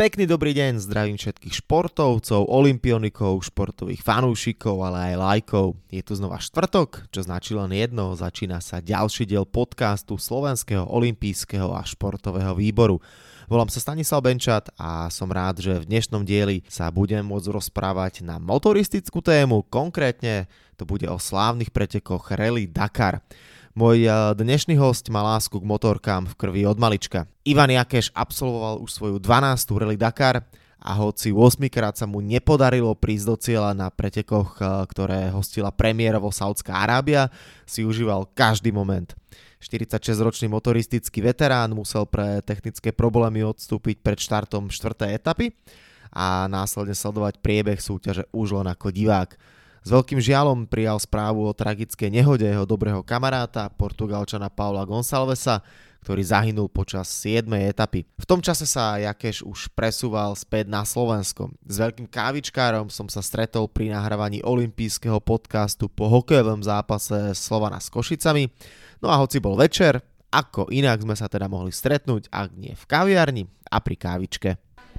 Pekný dobrý deň, zdravím všetkých športovcov, olimpionikov, športových fanúšikov, ale aj lajkov. Je tu znova štvrtok, čo značí len jedno, začína sa ďalší diel podcastu Slovenského olimpijského a športového výboru. Volám sa Stanislav Benčat a som rád, že v dnešnom dieli sa budem môcť rozprávať na motoristickú tému, konkrétne to bude o slávnych pretekoch Rally Dakar. Môj eh, dnešný host má lásku k motorkám v krvi od malička. Ivan Jakeš absolvoval už svoju 12. Rally Dakar a hoci 8 krát sa mu nepodarilo prísť do cieľa na pretekoch, eh, ktoré hostila premiérovo Saudská Arábia, si užíval každý moment. 46-ročný motoristický veterán musel pre technické problémy odstúpiť pred štartom 4. etapy a následne sledovať priebeh súťaže už len ako divák. S veľkým žialom prijal správu o tragickej nehode jeho dobrého kamaráta, portugalčana Paula Gonsalvesa, ktorý zahynul počas 7. etapy. V tom čase sa Jakeš už presúval späť na Slovensko. S veľkým kávičkárom som sa stretol pri nahrávaní olympijského podcastu po hokejovom zápase Slovana s Košicami. No a hoci bol večer, ako inak sme sa teda mohli stretnúť, ak nie v kaviarni a pri kávičke.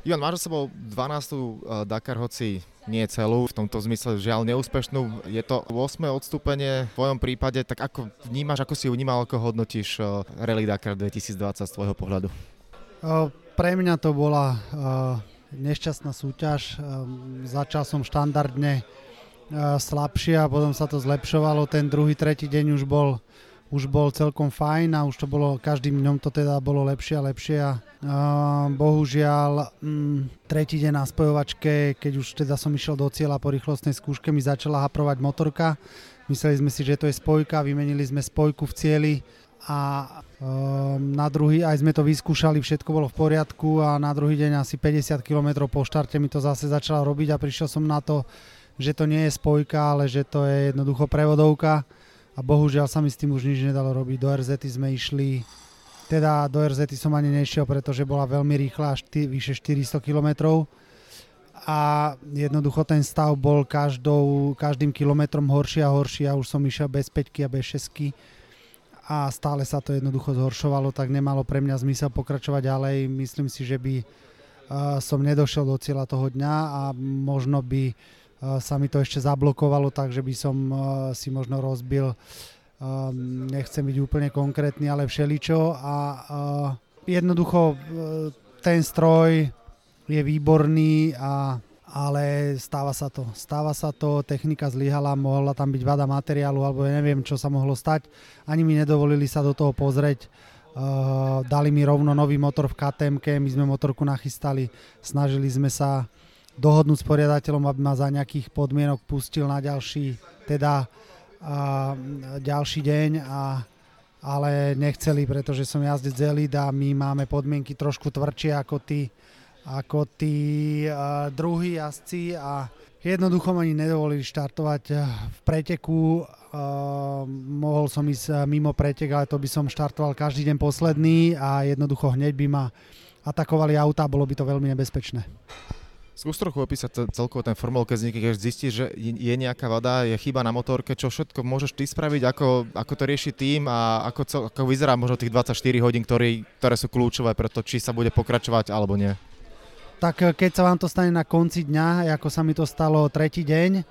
Ivan, máš za sebou 12. Eh, Dakar, hoci nie celú, v tomto zmysle žiaľ neúspešnú. Je to 8. odstúpenie v tvojom prípade, tak ako vnímaš, ako si ju vnímal, ako hodnotíš eh, Rally Dakar 2020 z tvojho pohľadu? Eh, pre mňa to bola nešťastná súťaž. Začal som štandardne slabšie a potom sa to zlepšovalo. Ten druhý, tretí deň už bol už bol celkom fajn a už to bolo, každým dňom to teda bolo lepšie a lepšie a bohužiaľ um, tretí deň na spojovačke, keď už teda som išiel do cieľa po rýchlostnej skúške, mi začala haprovať motorka. Mysleli sme si, že to je spojka, vymenili sme spojku v cieli a um, na druhý aj sme to vyskúšali, všetko bolo v poriadku a na druhý deň asi 50 km po štarte mi to zase začalo robiť a prišiel som na to, že to nie je spojka, ale že to je jednoducho prevodovka a bohužiaľ sa mi s tým už nič nedalo robiť. Do RZ sme išli, teda do RZ som ani nešiel, pretože bola veľmi rýchla, až tý, vyše 400 km a jednoducho ten stav bol každou, každým kilometrom horší a horší a už som išiel bez 5 a bez 6 a stále sa to jednoducho zhoršovalo, tak nemalo pre mňa zmysel pokračovať ďalej. Myslím si, že by uh, som nedošiel do cieľa toho dňa a možno by sa mi to ešte zablokovalo, takže by som si možno rozbil, nechcem byť úplne konkrétny, ale všeličo a jednoducho ten stroj je výborný a ale stáva sa to. Stáva sa to, technika zlyhala, mohla tam byť vada materiálu, alebo ja neviem, čo sa mohlo stať. Ani mi nedovolili sa do toho pozrieť. Dali mi rovno nový motor v KTM, my sme motorku nachystali, snažili sme sa dohodnúť s poriadateľom, aby ma za nejakých podmienok pustil na ďalší, teda a, ďalší deň, a, ale nechceli, pretože som jazdec Elite a my máme podmienky trošku tvrdšie ako tí, ako tí a, druhí jazdci a jednoducho ma ani nedovolili štartovať v preteku. Uh, mohol som ísť mimo pretek, ale to by som štartoval každý deň posledný a jednoducho hneď by ma atakovali auta, bolo by to veľmi nebezpečné. Skús trochu opísať celkovo ten formul, keď keď zistíš, že je nejaká vada, je chyba na motorke, čo všetko môžeš ty spraviť, ako, ako to rieši tým a ako, co, ako vyzerá možno tých 24 hodín, ktorý, ktoré sú kľúčové pre to, či sa bude pokračovať alebo nie. Tak eh, keď sa vám to stane na konci dňa, ako sa mi to stalo tretí deň,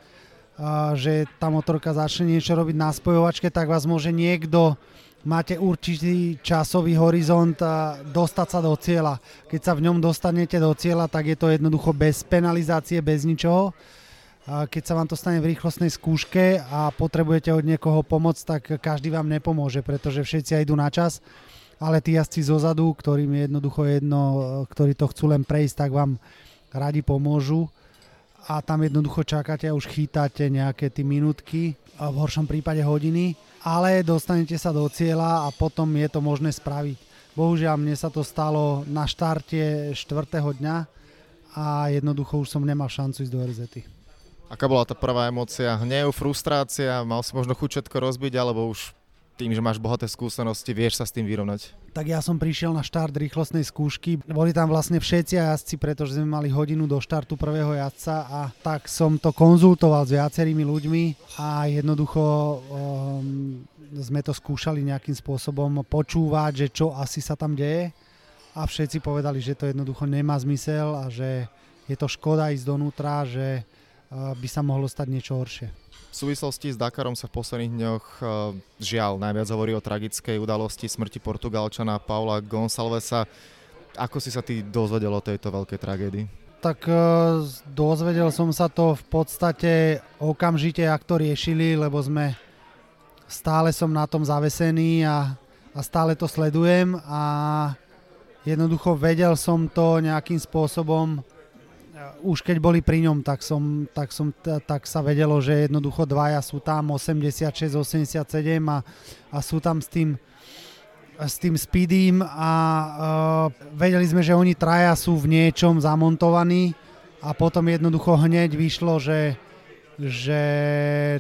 že tá motorka začne niečo robiť na spojovačke, tak vás môže niekto máte určitý časový horizont a dostať sa do cieľa. Keď sa v ňom dostanete do cieľa, tak je to jednoducho bez penalizácie, bez ničoho. Keď sa vám to stane v rýchlostnej skúške a potrebujete od niekoho pomoc, tak každý vám nepomôže, pretože všetci idú na čas, ale tí jazdci zozadu, ktorým je jednoducho jedno, ktorí to chcú len prejsť, tak vám radi pomôžu a tam jednoducho čakáte a už chytáte nejaké tie minútky, v horšom prípade hodiny ale dostanete sa do cieľa a potom je to možné spraviť. Bohužiaľ, mne sa to stalo na štarte 4. dňa a jednoducho už som nemal šancu ísť do RZ. Aká bola tá prvá emócia? Hnev, frustrácia? Mal si možno chuť všetko rozbiť, alebo už tým, že máš bohaté skúsenosti, vieš sa s tým vyrovnať? Tak ja som prišiel na štart rýchlostnej skúšky. Boli tam vlastne všetci jazdci, pretože sme mali hodinu do štartu prvého jazdca a tak som to konzultoval s viacerými ľuďmi a jednoducho um, sme to skúšali nejakým spôsobom počúvať, že čo asi sa tam deje a všetci povedali, že to jednoducho nemá zmysel a že je to škoda ísť donútra, že by sa mohlo stať niečo horšie. V súvislosti s Dakarom sa v posledných dňoch žiaľ najviac hovorí o tragickej udalosti smrti Portugalčana Paula Gonsalvesa. Ako si sa ty dozvedel o tejto veľkej tragédii? Tak dozvedel som sa to v podstate okamžite, ak to riešili, lebo sme stále som na tom zavesený a, a stále to sledujem a jednoducho vedel som to nejakým spôsobom už keď boli pri ňom, tak, som, tak, som, tak sa vedelo, že jednoducho dvaja sú tam 86, 87 a, a sú tam s tým s tým speedím a uh, vedeli sme, že oni traja sú v niečom zamontovaní a potom jednoducho hneď vyšlo, že, že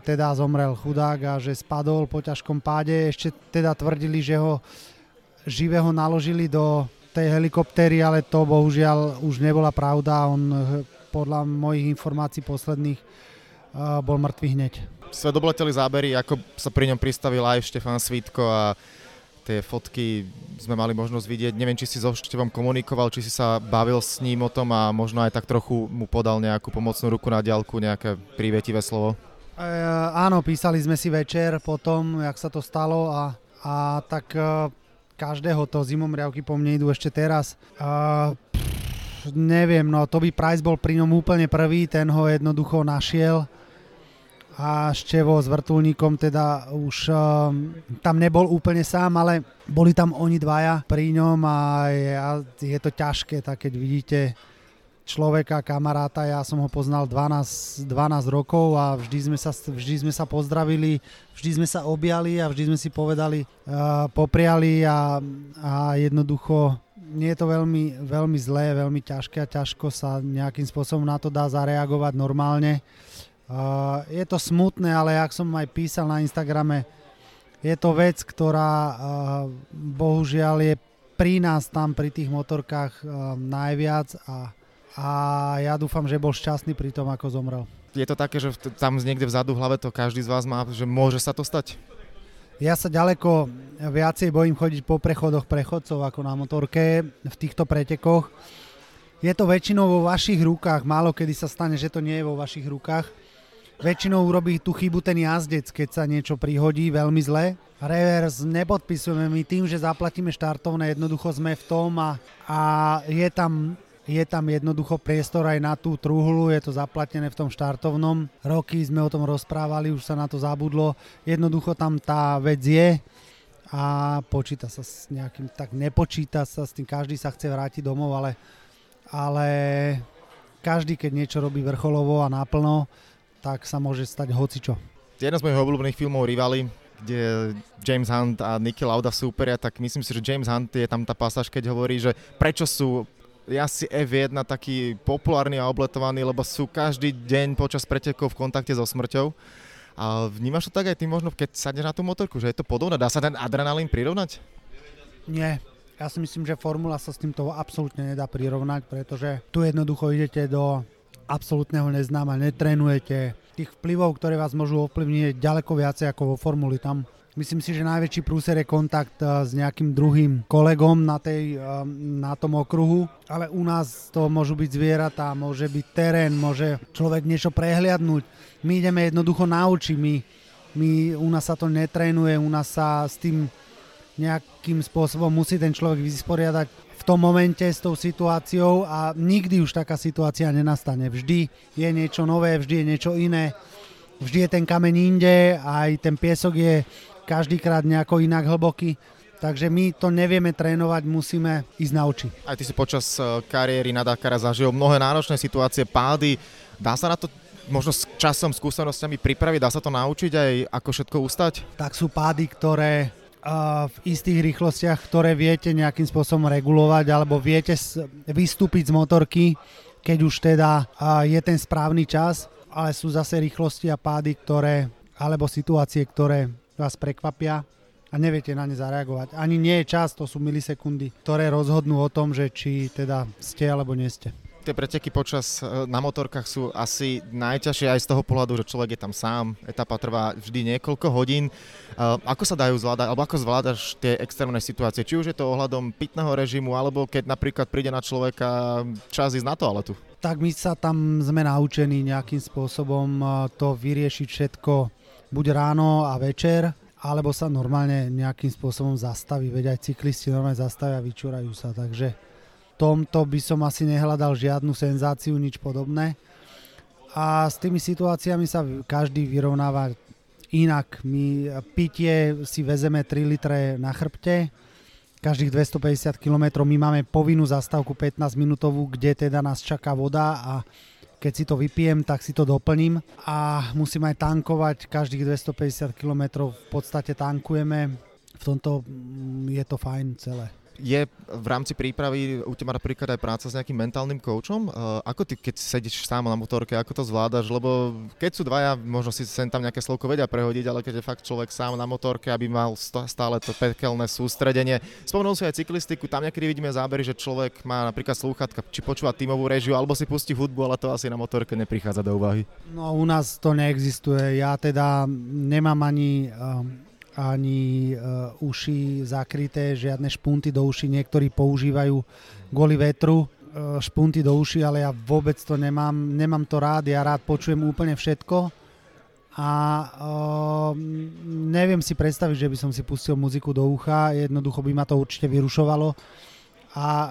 teda zomrel chudák a že spadol po ťažkom páde. Ešte teda tvrdili, že ho živého naložili do tej helikoptéry, ale to bohužiaľ už nebola pravda. On podľa mojich informácií posledných bol mŕtvý hneď. Svet obleteli zábery, ako sa pri ňom pristavil aj Štefan Svítko a tie fotky sme mali možnosť vidieť. Neviem, či si so Števom komunikoval, či si sa bavil s ním o tom a možno aj tak trochu mu podal nejakú pomocnú ruku na diálku, nejaké prívetivé slovo. E, áno, písali sme si večer potom, jak sa to stalo a, a tak e, každého to zimomriavky po mne idú ešte teraz. Uh, pff, neviem, no Toby Price bol pri ňom úplne prvý, ten ho jednoducho našiel a Števo s vrtulníkom teda už uh, tam nebol úplne sám, ale boli tam oni dvaja pri ňom a je, je to ťažké, tak keď vidíte človeka, kamaráta, ja som ho poznal 12, 12 rokov a vždy sme, sa, vždy sme sa pozdravili, vždy sme sa objali a vždy sme si povedali, uh, popriali a, a jednoducho nie je to veľmi, veľmi zlé, veľmi ťažké a ťažko sa nejakým spôsobom na to dá zareagovať normálne. Uh, je to smutné, ale jak som aj písal na Instagrame, je to vec, ktorá uh, bohužiaľ je pri nás tam, pri tých motorkách uh, najviac a a ja dúfam, že bol šťastný pri tom, ako zomrel. Je to také, že tam niekde vzadu v hlave to každý z vás má, že môže sa to stať? Ja sa ďaleko viacej bojím chodiť po prechodoch prechodcov ako na motorke v týchto pretekoch. Je to väčšinou vo vašich rukách, málo kedy sa stane, že to nie je vo vašich rukách. Väčšinou urobí tú chybu ten jazdec, keď sa niečo prihodí veľmi zle. Revers nepodpisujeme my tým, že zaplatíme štartovné, jednoducho sme v tom a, a je tam je tam jednoducho priestor aj na tú truhlu, je to zaplatené v tom štartovnom. Roky sme o tom rozprávali, už sa na to zabudlo. Jednoducho tam tá vec je a počíta sa s nejakým, tak nepočíta sa s tým, každý sa chce vrátiť domov, ale, ale každý, keď niečo robí vrcholovo a naplno, tak sa môže stať hocičo. Jeden z mojich obľúbených filmov Rivali, kde James Hunt a Nicky Lauda súperia, tak myslím si, že James Hunt je tam tá pasáž, keď hovorí, že prečo sú jazdci F1 taký populárny a obletovaný, lebo sú každý deň počas pretekov v kontakte so smrťou. A vnímaš to tak aj ty možno, keď sadneš na tú motorku, že je to podobné? Dá sa ten adrenalín prirovnať? Nie. Ja si myslím, že formula sa s týmto absolútne nedá prirovnať, pretože tu jednoducho idete do absolútneho neznáma, netrenujete. Tých vplyvov, ktoré vás môžu ovplyvniť, ďaleko viacej ako vo formuli. Tam Myslím si, že najväčší prúser je kontakt eh, s nejakým druhým kolegom na, tej, eh, na tom okruhu, ale u nás to môžu byť zvieratá, môže byť terén, môže človek niečo prehliadnúť. My ideme jednoducho na my, my, u nás sa to netrénuje, u nás sa s tým nejakým spôsobom musí ten človek vysporiadať v tom momente s tou situáciou a nikdy už taká situácia nenastane. Vždy je niečo nové, vždy je niečo iné, vždy je ten kameň inde, aj ten piesok je každýkrát nejako inak hlboký. Takže my to nevieme trénovať, musíme ísť na oči. Aj ty si počas eh, kariéry na Dakara zažil mnohé náročné situácie, pády. Dá sa na to možno s časom, skúsenosťami pripraviť? Dá sa to naučiť aj ako všetko ustať? Tak sú pády, ktoré uh, v istých rýchlostiach, ktoré viete nejakým spôsobom regulovať alebo viete vystúpiť z motorky, keď už teda uh, je ten správny čas, ale sú zase rýchlosti a pády, ktoré alebo situácie, ktoré vás prekvapia a neviete na ne zareagovať. Ani nie je čas, to sú milisekundy, ktoré rozhodnú o tom, že či teda ste alebo nie ste. Tie preteky počas e, na motorkách sú asi najťažšie aj z toho pohľadu, že človek je tam sám, etapa trvá vždy niekoľko hodín. E, ako sa dajú zvládať, alebo ako zvládaš tie extrémne situácie? Či už je to ohľadom pitného režimu, alebo keď napríklad príde na človeka čas ísť na toaletu? Tak my sa tam sme naučení nejakým spôsobom e, to vyriešiť všetko buď ráno a večer, alebo sa normálne nejakým spôsobom zastaví, veď aj cyklisti normálne zastavia a vyčúrajú sa, takže tomto by som asi nehľadal žiadnu senzáciu, nič podobné. A s tými situáciami sa každý vyrovnáva inak. My pitie si vezeme 3 litre na chrbte, každých 250 km my máme povinnú zastávku 15 minútovú, kde teda nás čaká voda a keď si to vypijem, tak si to doplním a musím aj tankovať každých 250 km v podstate tankujeme. V tomto mm, je to fajn celé je v rámci prípravy u teba napríklad aj práca s nejakým mentálnym koučom? Uh, ako ty, keď sedíš sám na motorke, ako to zvládaš? Lebo keď sú dvaja, možno si sem tam nejaké slovko vedia prehodiť, ale keď je fakt človek sám na motorke, aby mal stále to pekelné sústredenie. Spomenul si aj cyklistiku, tam niekedy vidíme zábery, že človek má napríklad slúchatka, či počúva tímovú režiu, alebo si pustí hudbu, ale to asi na motorke neprichádza do úvahy. No u nás to neexistuje. Ja teda nemám ani um ani uh, uši zakryté, žiadne špunty do uši. Niektorí používajú kvôli vetru uh, špunty do uši, ale ja vôbec to nemám, nemám to rád, ja rád počujem úplne všetko a uh, neviem si predstaviť, že by som si pustil muziku do ucha, jednoducho by ma to určite vyrušovalo a uh,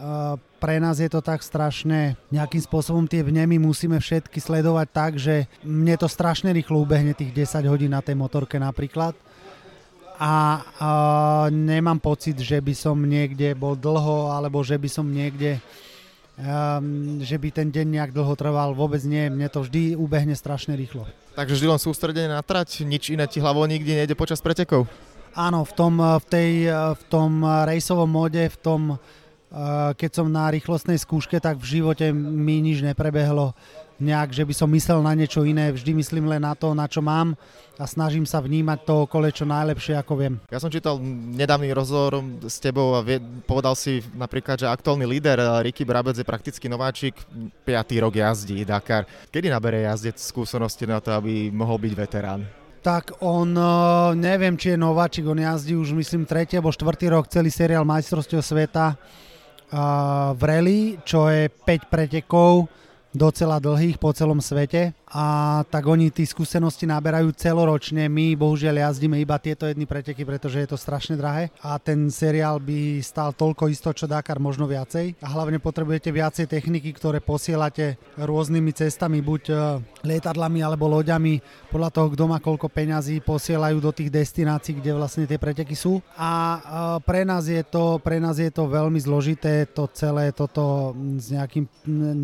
pre nás je to tak strašné, nejakým spôsobom tie vnemy musíme všetky sledovať tak, že mne to strašne rýchlo ubehne tých 10 hodín na tej motorke napríklad a uh, nemám pocit, že by som niekde bol dlho alebo že by som niekde um, že by ten deň nejak dlho trval, vôbec nie, mne to vždy ubehne strašne rýchlo. Takže vždy len sústredenie na trať, nič iné ti hlavou nikdy nejde počas pretekov? Áno, v tom, v tej, v tom rejsovom móde, v tom, keď som na rýchlostnej skúške, tak v živote mi nič neprebehlo nejak, že by som myslel na niečo iné, vždy myslím len na to, na čo mám a snažím sa vnímať to okolo čo najlepšie, ako viem. Ja som čítal nedávny rozhovor s tebou a povedal si napríklad, že aktuálny líder eh, Ricky Brabec je prakticky nováčik, 5. rok jazdí Dakar. Kedy nabere jazdec skúsenosti na to, aby mohol byť veterán? tak on, eh, neviem, či je nováčik, on jazdí už myslím tretí alebo štvrtý rok celý seriál majstrovstiev sveta v rally, čo je 5 pretekov docela dlhých po celom svete a tak oni tí skúsenosti naberajú celoročne. My bohužiaľ jazdíme iba tieto jedny preteky, pretože je to strašne drahé. A ten seriál by stal toľko isto, čo Dakar možno viacej. A hlavne potrebujete viacej techniky, ktoré posielate rôznymi cestami, buď e, lietadlami alebo loďami, podľa toho, kto má koľko peňazí, posielajú do tých destinácií, kde vlastne tie preteky sú. A e, pre nás je to, pre nás je to veľmi zložité to celé toto s nejakým,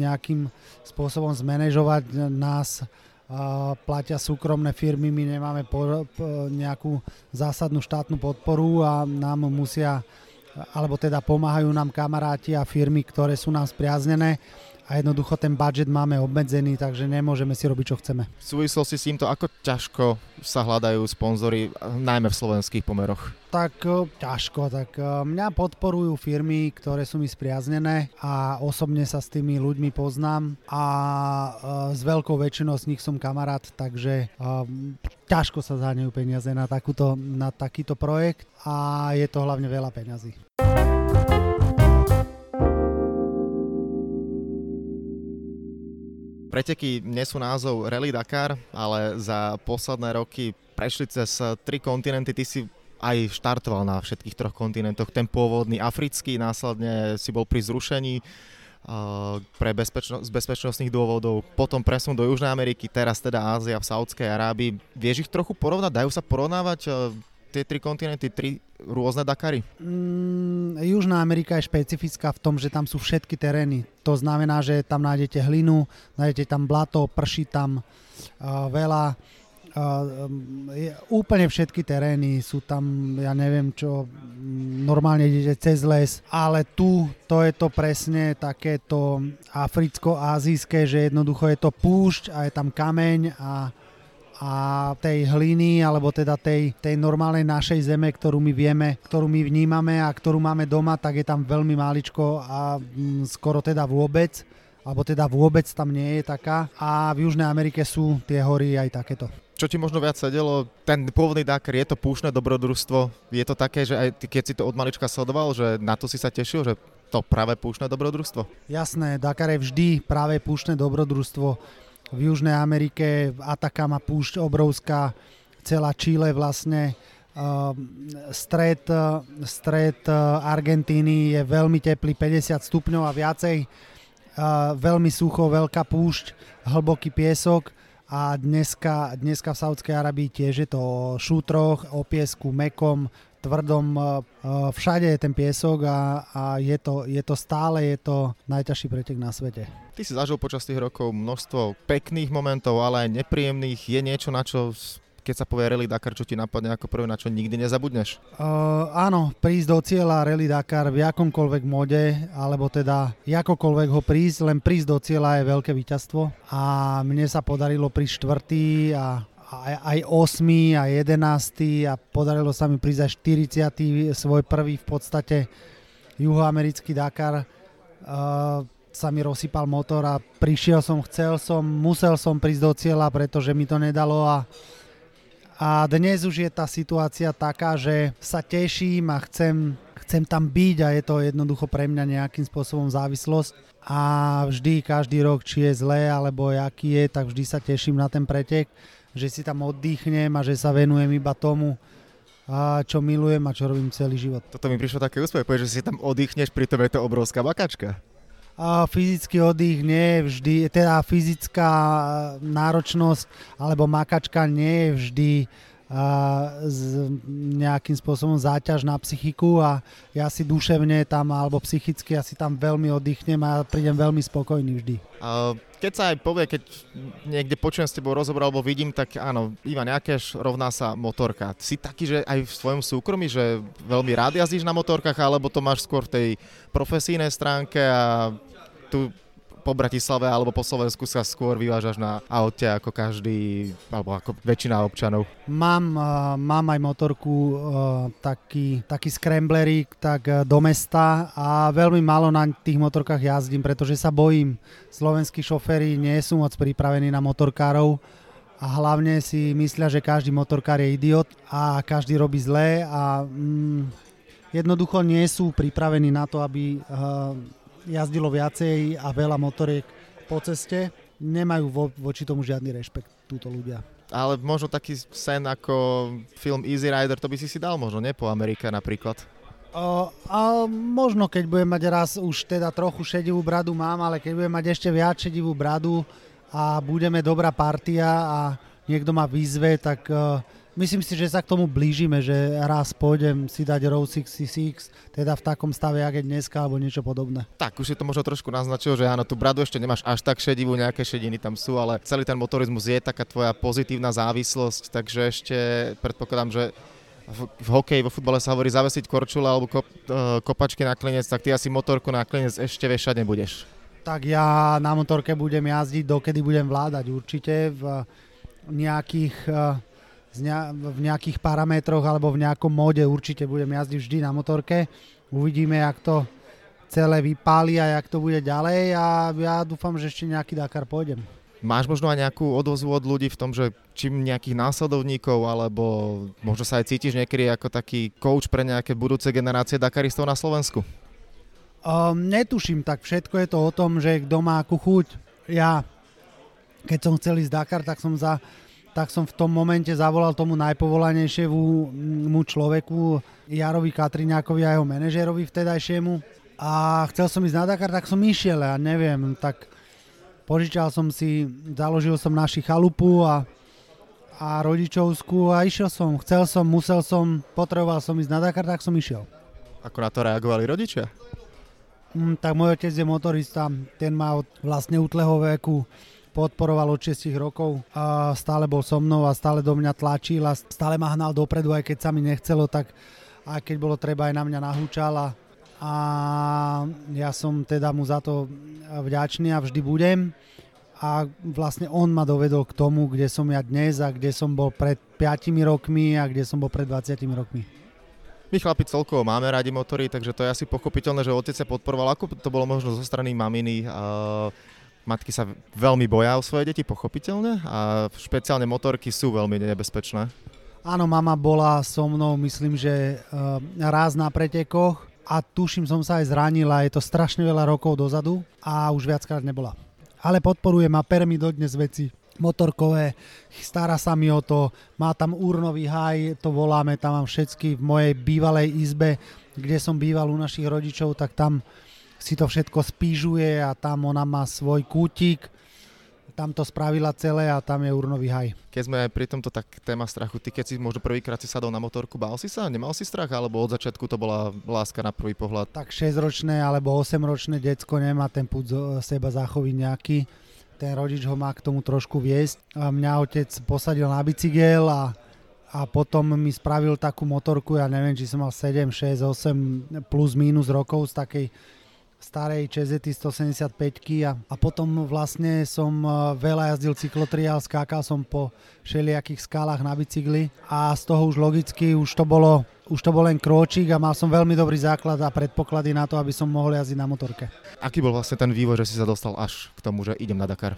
nejakým spôsobom zmanéžovať. Nás platia súkromné firmy, my nemáme nejakú zásadnú štátnu podporu a nám musia, alebo teda pomáhajú nám kamaráti a firmy, ktoré sú nám spriaznené a jednoducho ten budget máme obmedzený, takže nemôžeme si robiť, čo chceme. V súvislosti s týmto, ako ťažko sa hľadajú sponzory, najmä v slovenských pomeroch? Tak e, ťažko, tak e, mňa podporujú firmy, ktoré sú mi spriaznené a osobne sa s tými ľuďmi poznám a e, s veľkou väčšinou z nich som kamarát, takže ťažko sa zháňajú peniaze na, takúto, na takýto projekt a je to hlavne veľa peňazí. Preteky nesú názov Rally Dakar, ale za posledné roky prešli cez tri kontinenty. Ty si aj štartoval na všetkých troch kontinentoch. Ten pôvodný africký, následne si bol pri zrušení uh, pre bezpečno- z bezpečnostných dôvodov, potom presun do Južnej Ameriky, teraz teda Ázia v Saudskej Arábii. Vieš ich trochu porovnať? Dajú sa porovnávať uh, tie tri kontinenty, tri rôzne Dakary? Mm, Južná Amerika je špecifická v tom, že tam sú všetky terény. To znamená, že tam nájdete hlinu, nájdete tam blato, prší tam uh, veľa. Uh, je, úplne všetky terény sú tam, ja neviem čo, normálne idete cez les, ale tu to je to presne takéto africko-azijské, že jednoducho je to púšť a je tam kameň a a tej hliny, alebo teda tej, tej normálnej našej zeme, ktorú my vieme, ktorú my vnímame a ktorú máme doma, tak je tam veľmi máličko a mm, skoro teda vôbec. alebo teda vôbec tam nie je taká. A v Južnej Amerike sú tie hory aj takéto. Čo ti možno viac sedelo, ten pôvodný Dakar, je to púšne dobrodružstvo, je to také, že aj ty, keď si to od malička sledoval, že na to si sa tešil, že to práve púšne dobrodružstvo? Jasné, Dakar je vždy práve púšne dobrodružstvo. V Južnej Amerike Atacama púšť obrovská, celá Chile vlastne, stred, stred Argentíny je veľmi teplý, 50 stupňov a viacej, veľmi sucho, veľká púšť, hlboký piesok a dneska, dneska v Saudskej Arabii tiež je to o šútroch, o piesku, mekom, tvrdom, všade je ten piesok a, a je, to, je to stále je to najťažší pretek na svete. Ty si zažil počas tých rokov množstvo pekných momentov, ale aj nepríjemných. Je niečo, na čo keď sa povie Rally Dakar, čo ti napadne ako prvé, na čo nikdy nezabudneš? Uh, áno, prísť do cieľa Rally Dakar v akomkoľvek mode, alebo teda akokoľvek ho prísť, len prísť do cieľa je veľké víťazstvo a mne sa podarilo prísť štvrtý a aj, aj 8. a 11. a podarilo sa mi prísť aj 40. svoj prvý v podstate juhoamerický Dakar. Uh, sa mi rozsypal motor a prišiel som, chcel som, musel som prísť do cieľa, pretože mi to nedalo a a dnes už je tá situácia taká, že sa teším a chcem, chcem tam byť a je to jednoducho pre mňa nejakým spôsobom závislosť. A vždy, každý rok, či je zlé alebo aký je, tak vždy sa teším na ten pretek, že si tam oddychnem a že sa venujem iba tomu, a čo milujem a čo robím celý život. Toto mi prišlo také úsmev, že si tam oddychneš, pritom je to obrovská bakačka. A fyzický oddych nie je vždy, teda fyzická náročnosť alebo makačka nie je vždy nejakým spôsobom záťaž na psychiku a ja si duševne tam alebo psychicky asi tam veľmi oddychnem a prídem veľmi spokojný vždy. Keď sa aj povie, keď niekde počujem s tebou rozhovor alebo vidím, tak áno, Ivan Jakeš rovná sa motorka. Si taký, že aj v svojom súkromí, že veľmi rád jazdíš na motorkách, alebo to máš skôr v tej profesijnej stránke a tu po Bratislave alebo po Slovensku sa skôr vyvážaš na aute ako každý, alebo ako väčšina občanov? Mám, uh, mám aj motorku, uh, taký, taký scramblerík, tak uh, do mesta a veľmi málo na tých motorkách jazdím, pretože sa bojím. Slovenskí šoféry nie sú moc pripravení na motorkárov a hlavne si myslia, že každý motorkár je idiot a každý robí zlé a mm, jednoducho nie sú pripravení na to, aby uh, jazdilo viacej a veľa motoriek po ceste. Nemajú vo, voči tomu žiadny rešpekt túto ľudia. Ale možno taký sen ako film Easy Rider, to by si si dal možno, nie? Po Amerike napríklad. Uh, a možno keď budem mať raz už teda trochu šedivú bradu mám, ale keď budem mať ešte viac šedivú bradu a budeme dobrá partia a niekto ma vyzve, tak uh, myslím si, že sa k tomu blížime, že raz pôjdem si dať Row 66, teda v takom stave, je dneska, alebo niečo podobné. Tak, už si to možno trošku naznačil, že áno, tú bradu ešte nemáš až tak šedivú, nejaké šediny tam sú, ale celý ten motorizmus je taká tvoja pozitívna závislosť, takže ešte predpokladám, že v, v hokeji, vo futbale sa hovorí zavesiť korčula alebo kop, uh, kopačky na klinec, tak ty asi motorku na klinec ešte vešať nebudeš. Tak ja na motorke budem jazdiť, dokedy budem vládať určite v nejakých uh, v nejakých parametroch alebo v nejakom móde určite budem jazdiť vždy na motorke. Uvidíme, jak to celé vypáli a jak to bude ďalej a ja dúfam, že ešte nejaký Dakar pôjdem. Máš možno aj nejakú odozvu od ľudí v tom, že čím nejakých následovníkov, alebo možno sa aj cítiš niekedy ako taký coach pre nejaké budúce generácie Dakaristov na Slovensku? Um, netuším, tak všetko je to o tom, že kto má akú chuť. Ja, keď som chcel ísť Dakar, tak som za tak som v tom momente zavolal tomu najpovolanejšiemu človeku, Jarovi Katriňákovi a jeho manažérovi vtedajšiemu. A chcel som ísť na Dakar, tak som išiel a neviem, tak požičal som si, založil som naši chalupu a, a rodičovskú a išiel som, chcel som, musel som, potreboval som ísť na Dakar, tak som išiel. Ako na to reagovali rodičia? Mm, tak môj otec je motorista, ten má od vlastne útleho veku podporoval od 6 rokov a stále bol so mnou a stále do mňa tlačil a stále ma hnal dopredu, aj keď sa mi nechcelo, tak aj keď bolo treba, aj na mňa nahúčal a, a ja som teda mu za to vďačný a vždy budem a vlastne on ma dovedol k tomu, kde som ja dnes a kde som bol pred 5 rokmi a kde som bol pred 20 rokmi. My chlapi celkovo máme radi motory, takže to je asi pochopiteľné, že otec sa podporoval. Ako to bolo možno zo strany maminy? Uh matky sa veľmi boja o svoje deti, pochopiteľne, a špeciálne motorky sú veľmi nebezpečné. Áno, mama bola so mnou, myslím, že uh, raz na pretekoch a tuším som sa aj zranila, je to strašne veľa rokov dozadu a už viackrát nebola. Ale podporuje ma permi dodnes veci motorkové, stará sa mi o to, má tam úrnový haj, to voláme, tam mám všetky v mojej bývalej izbe, kde som býval u našich rodičov, tak tam si to všetko spížuje a tam ona má svoj kútik, tam to spravila celé a tam je urnový haj. Keď sme aj pri tomto tak téma strachu, ty keď si možno prvýkrát si sadol na motorku, bál si sa? Nemal si strach? Alebo od začiatku to bola láska na prvý pohľad? Tak 6-ročné alebo 8-ročné decko nemá ten púd seba zachoviť nejaký ten rodič ho má k tomu trošku viesť. A mňa otec posadil na bicykel a, a potom mi spravil takú motorku, ja neviem, či som mal 7, 6, 8 plus minus rokov z takej starej Čezety 175 a, a potom vlastne som e, veľa jazdil cyklotriál, skákal som po všelijakých skálach na bicykli a z toho už logicky už to bolo už to bol len krôčik a mal som veľmi dobrý základ a predpoklady na to, aby som mohol jazdiť na motorke. Aký bol vlastne ten vývoj, že si sa dostal až k tomu, že idem na Dakar?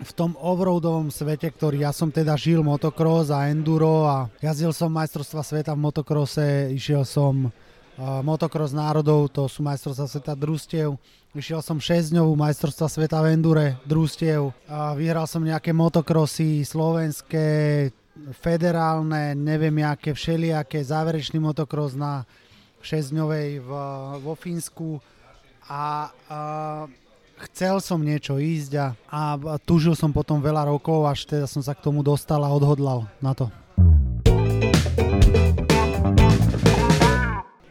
v tom offroadovom svete, ktorý ja som teda žil motocross a enduro a jazdil som majstrovstva sveta v motokrose, išiel som motocross národov, to sú majstrovstva sveta družstiev, išiel som 6 dňovú majstrovstva sveta v endure družstiev, vyhral som nejaké motocrossy slovenské, federálne, neviem aké, všelijaké, záverečný motocross na 6-dňovej v, vo Fínsku. A, a chcel som niečo ísť a, a tužil som potom veľa rokov, až teda som sa k tomu dostal a odhodlal na to.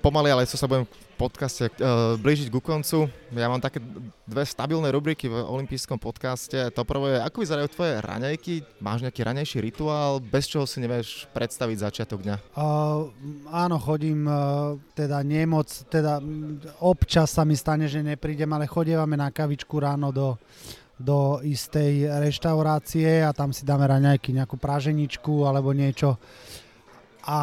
Pomaly, ale co sa budem v podcaste uh, blížiť ku koncu. Ja mám také dve stabilné rubriky v olympijskom podcaste. To prvé je, ako vyzerajú tvoje raňajky? Máš nejaký raňajší rituál, bez čoho si nevieš predstaviť začiatok dňa? Uh, áno, chodím uh, teda nemoc, teda občas sa mi stane, že neprídem, ale chodievame na kavičku ráno do do istej reštaurácie a tam si dáme raňajky, nejakú praženičku alebo niečo. A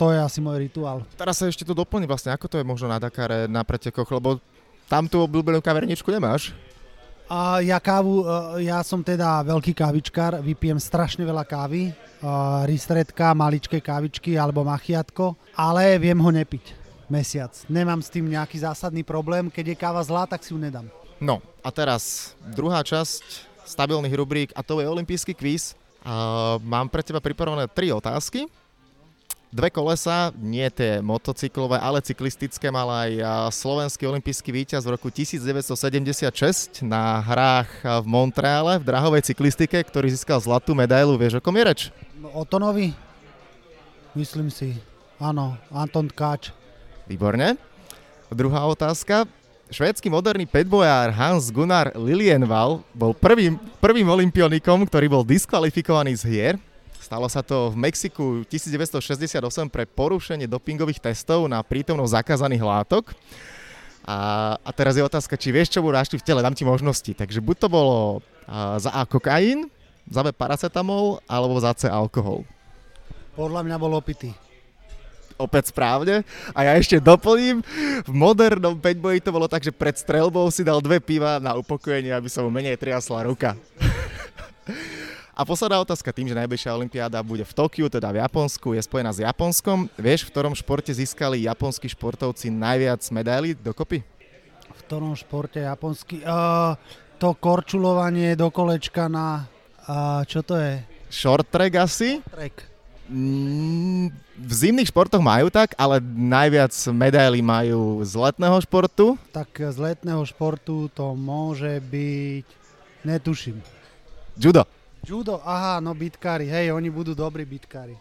to je asi môj rituál. Teraz sa ešte to doplní vlastne, ako to je možno na Dakare, na pretekoch, lebo tam tú obľúbenú kaverničku nemáš? A ja kávu, e, ja som teda veľký kávičkár, vypijem strašne veľa kávy, uh, ristretka, maličké kávičky alebo machiatko, ale viem ho nepiť mesiac. Nemám s tým nejaký zásadný problém, keď je káva zlá, tak si ju nedám. No a teraz druhá časť stabilných rubrík a to je olimpijský kvíz. Uh, mám pre teba pripravené tri otázky Dve kolesa, nie tie motocyklové, ale cyklistické, mal aj slovenský olimpijský víťaz v roku 1976 na hrách v Montreale v drahovej cyklistike, ktorý získal zlatú medailu. Vieš, o kom je reč? No, o Tonovi? Myslím si. Áno, Anton Tkáč. Výborne. Druhá otázka. Švédsky moderný petbojár Hans Gunnar Lilienval bol prvým, prvým olimpionikom, ktorý bol diskvalifikovaný z hier Stalo sa to v Mexiku 1968 pre porušenie dopingových testov na prítomnosť zakázaných látok. A, a teraz je otázka, či vieš, čo budú našli v tele, dám ti možnosti. Takže buď to bolo a, za A kokain, za B paracetamol, alebo za C alkohol. Podľa mňa bol opitý. Opäť správne. A ja ešte doplním, v modernom peťboji to bolo tak, že pred strelbou si dal dve piva na upokojenie, aby sa mu menej triasla ruka. A posledná otázka tým, že najbližšia olympiáda bude v Tokiu, teda v Japonsku, je spojená s Japonskom. Vieš, v ktorom športe získali japonskí športovci najviac medailí dokopy? V ktorom športe japonský? Uh, to korčulovanie do kolečka na... Uh, čo to je? Short track asi? Track. Mm, v zimných športoch majú tak, ale najviac medailí majú z letného športu. Tak z letného športu to môže byť... Netuším. Judo. Judo, aha, no bitkári, hej, oni budú dobrí bitkári.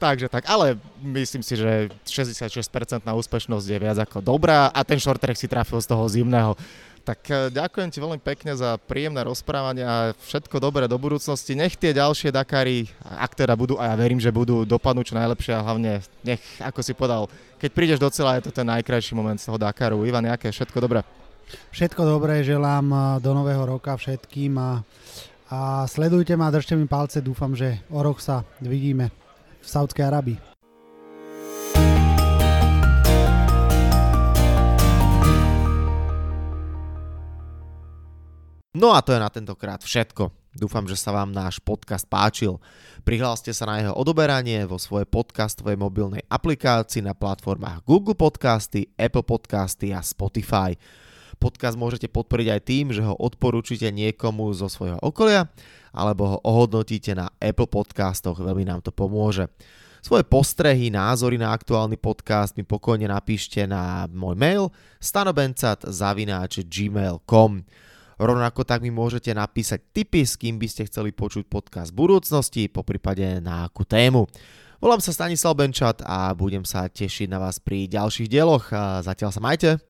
Takže tak, ale myslím si, že 66% na úspešnosť je viac ako dobrá a ten short track si trafil z toho zimného. Tak e, ďakujem ti veľmi pekne za príjemné rozprávanie a všetko dobré do budúcnosti. Nech tie ďalšie Dakary, ak teda budú, a ja verím, že budú dopadnúť čo najlepšie a hlavne nech, ako si podal, keď prídeš do cieľa, je to ten najkrajší moment z toho Dakaru. Ivan, nejaké všetko dobré? Všetko dobré, želám e, do nového roka všetkým a a sledujte ma, držte mi palce, dúfam, že o rok sa vidíme v Saudskej Arabii. No a to je na tentokrát všetko. Dúfam, že sa vám náš podcast páčil. Prihláste sa na jeho odoberanie vo svojej podcastovej mobilnej aplikácii na platformách Google Podcasty, Apple Podcasty a Spotify. Podcast môžete podporiť aj tým, že ho odporúčite niekomu zo svojho okolia alebo ho ohodnotíte na Apple Podcastoch, veľmi nám to pomôže. Svoje postrehy, názory na aktuálny podcast mi pokojne napíšte na môj mail stanobencat.gmail.com Rovnako tak mi môžete napísať tipy, s kým by ste chceli počuť podcast v budúcnosti, po prípade na akú tému. Volám sa Stanislav Benčat a budem sa tešiť na vás pri ďalších dieloch. Zatiaľ sa majte.